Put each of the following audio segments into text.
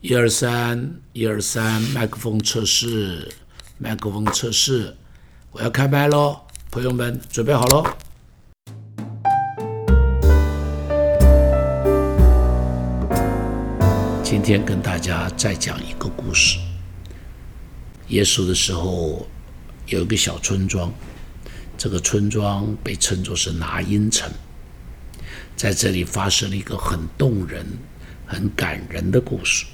一二三，一二三，麦克风测试，麦克风测试，我要开麦喽，朋友们准备好喽。今天跟大家再讲一个故事。耶稣的时候有一个小村庄，这个村庄被称作是拿因城。在这里发生了一个很动人、很感人的故事。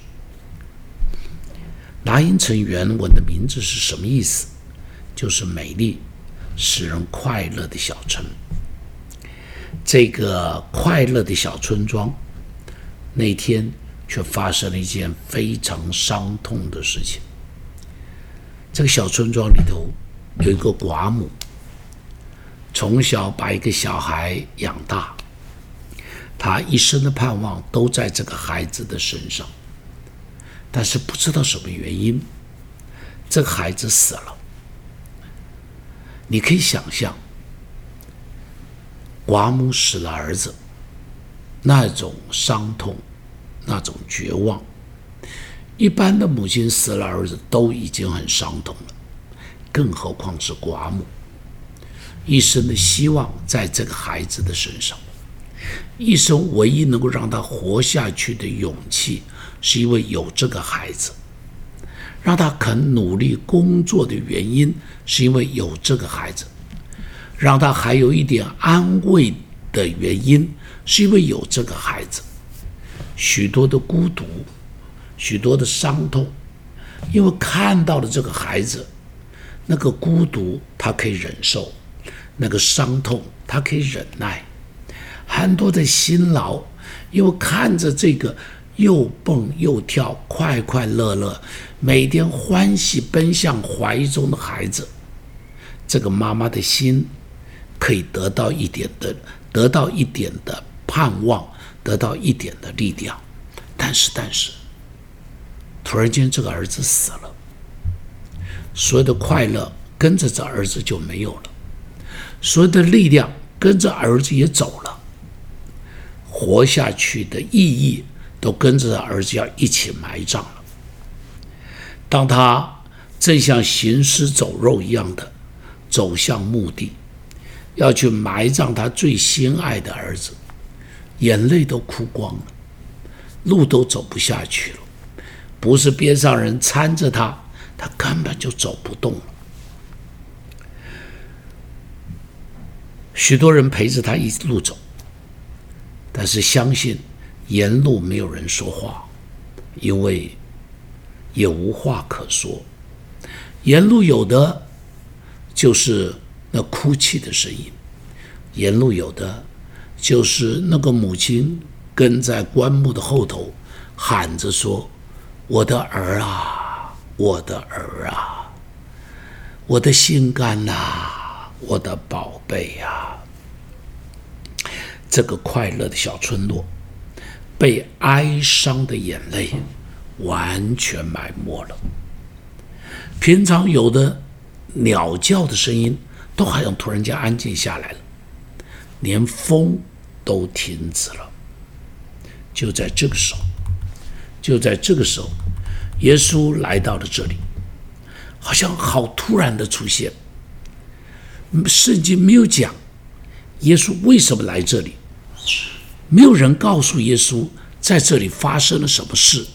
拿因城原文的名字是什么意思？就是美丽、使人快乐的小城。这个快乐的小村庄，那天却发生了一件非常伤痛的事情。这个小村庄里头有一个寡母，从小把一个小孩养大。他一生的盼望都在这个孩子的身上，但是不知道什么原因，这个孩子死了。你可以想象，寡母死了儿子，那种伤痛，那种绝望。一般的母亲死了儿子都已经很伤痛了，更何况是寡母，一生的希望在这个孩子的身上。一生唯一能够让他活下去的勇气，是因为有这个孩子；让他肯努力工作的原因，是因为有这个孩子；让他还有一点安慰的原因，是因为有这个孩子。许多的孤独，许多的伤痛，因为看到了这个孩子，那个孤独他可以忍受，那个伤痛他可以忍耐。很多的辛劳，又看着这个又蹦又跳、快快乐乐、每天欢喜奔向怀中的孩子，这个妈妈的心可以得到一点的、得到一点的盼望，得到一点的力量。但是，但是，突然间这个儿子死了，所有的快乐跟着这儿子就没有了，所有的力量跟着儿子也走了。活下去的意义都跟着儿子要一起埋葬了。当他正像行尸走肉一样的走向墓地，要去埋葬他最心爱的儿子，眼泪都哭光了，路都走不下去了。不是边上人搀着他，他根本就走不动了。许多人陪着他一路走。但是相信沿路没有人说话，因为也无话可说。沿路有的就是那哭泣的声音，沿路有的就是那个母亲跟在棺木的后头喊着说：“我的儿啊，我的儿啊，我的心肝呐，我的宝贝呀。”这个快乐的小村落，被哀伤的眼泪完全埋没了。平常有的鸟叫的声音，都好像突然间安静下来了，连风都停止了。就在这个时候，就在这个时候，耶稣来到了这里，好像好突然的出现。圣经没有讲耶稣为什么来这里。没有人告诉耶稣在这里发生了什么事，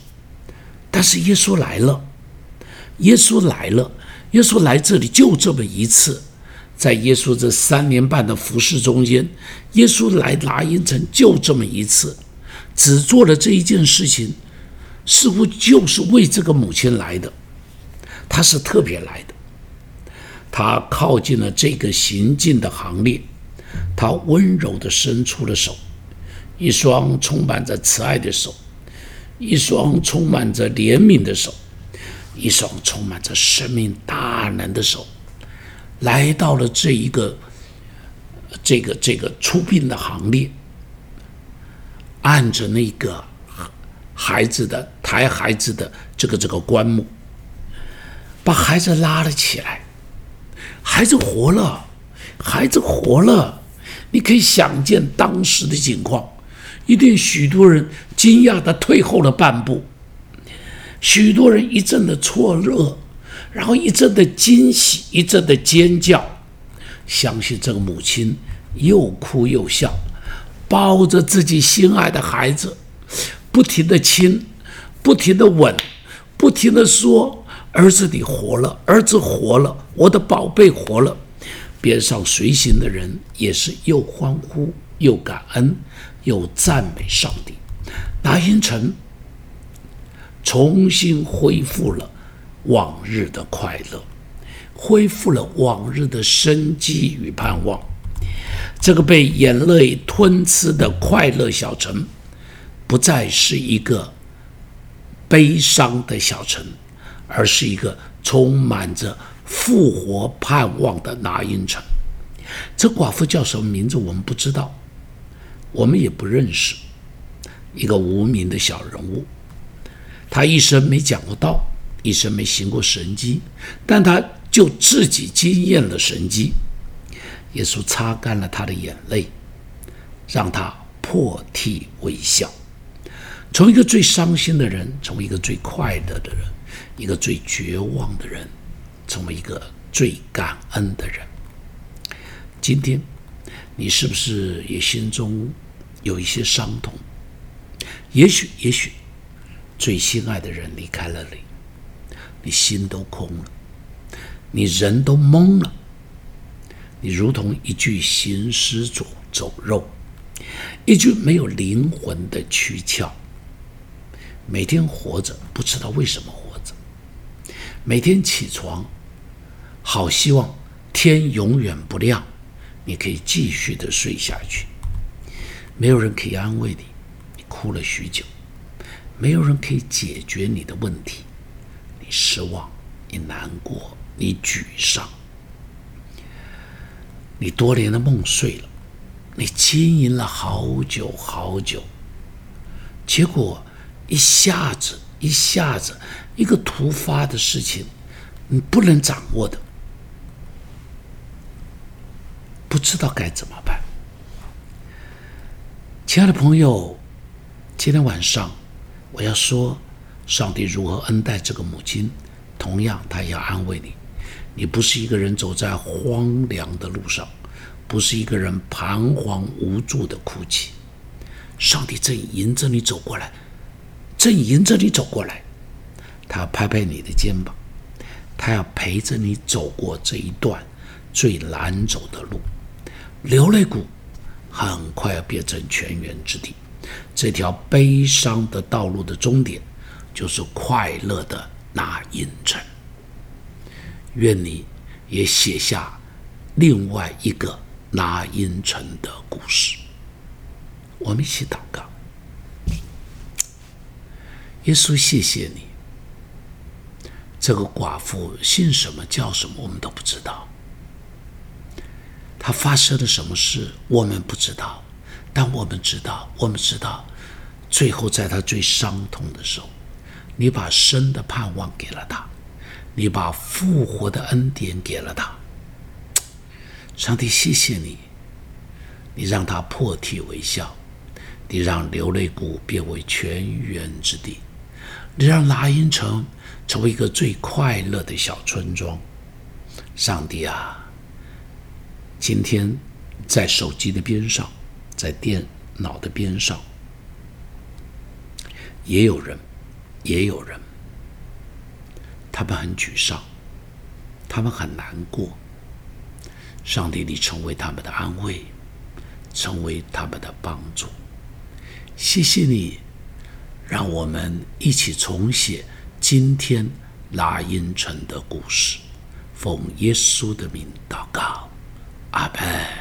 但是耶稣来了，耶稣来了，耶稣来这里就这么一次，在耶稣这三年半的服侍中间，耶稣来拿因城就这么一次，只做了这一件事情，似乎就是为这个母亲来的，他是特别来的，他靠近了这个行进的行列，他温柔的伸出了手。一双充满着慈爱的手，一双充满着怜悯的手，一双充满着生命大能的手，来到了这一个这个这个出殡的行列，按着那个孩子的抬孩子的这个这个棺木，把孩子拉了起来，孩子活了，孩子活了，你可以想见当时的情况。一定许多人惊讶的退后了半步，许多人一阵的错愕，然后一阵的惊喜，一阵的尖叫。相信这个母亲又哭又笑，抱着自己心爱的孩子，不停的亲，不停的吻，不停的说：“儿子，你活了，儿子活了，我的宝贝活了。”边上随行的人也是又欢呼又感恩又赞美上帝。拿因城重新恢复了往日的快乐。恢复了往日的生机与盼望。这个被眼泪吞吃的快乐小城，不再是一个悲伤的小城，而是一个充满着复活盼望的拿因城。这寡妇叫什么名字？我们不知道，我们也不认识。一个无名的小人物，他一生没讲过道，一生没行过神迹，但他。就自己经验了神迹，耶稣擦干了他的眼泪，让他破涕为笑，从一个最伤心的人，成为一个最快乐的人，一个最绝望的人，成为一个最感恩的人。今天，你是不是也心中有一些伤痛？也许，也许，最心爱的人离开了你，你心都空了。你人都懵了，你如同一具行尸走走肉，一具没有灵魂的躯壳。每天活着，不知道为什么活着；每天起床，好希望天永远不亮，你可以继续的睡下去。没有人可以安慰你，你哭了许久；没有人可以解决你的问题，你失望，你难过。你沮丧，你多年的梦碎了，你经营了好久好久，结果一下子一下子一个突发的事情，你不能掌握的，不知道该怎么办。亲爱的朋友，今天晚上我要说，上帝如何恩待这个母亲，同样他也要安慰你。你不是一个人走在荒凉的路上，不是一个人彷徨无助的哭泣。上帝正迎着你走过来，正迎着你走过来，他要拍拍你的肩膀，他要陪着你走过这一段最难走的路。流泪谷很快要变成泉源之地，这条悲伤的道路的终点就是快乐的那阴城。愿你也写下另外一个拿因城的故事。我们一起祷告：耶稣，谢谢你。这个寡妇姓什么叫什么，我们都不知道。他发生了什么事，我们不知道。但我们知道，我们知道，最后在他最伤痛的时候，你把生的盼望给了他。你把复活的恩典给了他，上帝，谢谢你，你让他破涕为笑，你让流泪谷变为泉源之地，你让拿因城成为一个最快乐的小村庄。上帝啊，今天在手机的边上，在电脑的边上，也有人，也有人。他们很沮丧，他们很难过。上帝，你成为他们的安慰，成为他们的帮助。谢谢你，让我们一起重写今天拉因城的故事。奉耶稣的名祷告。阿笨。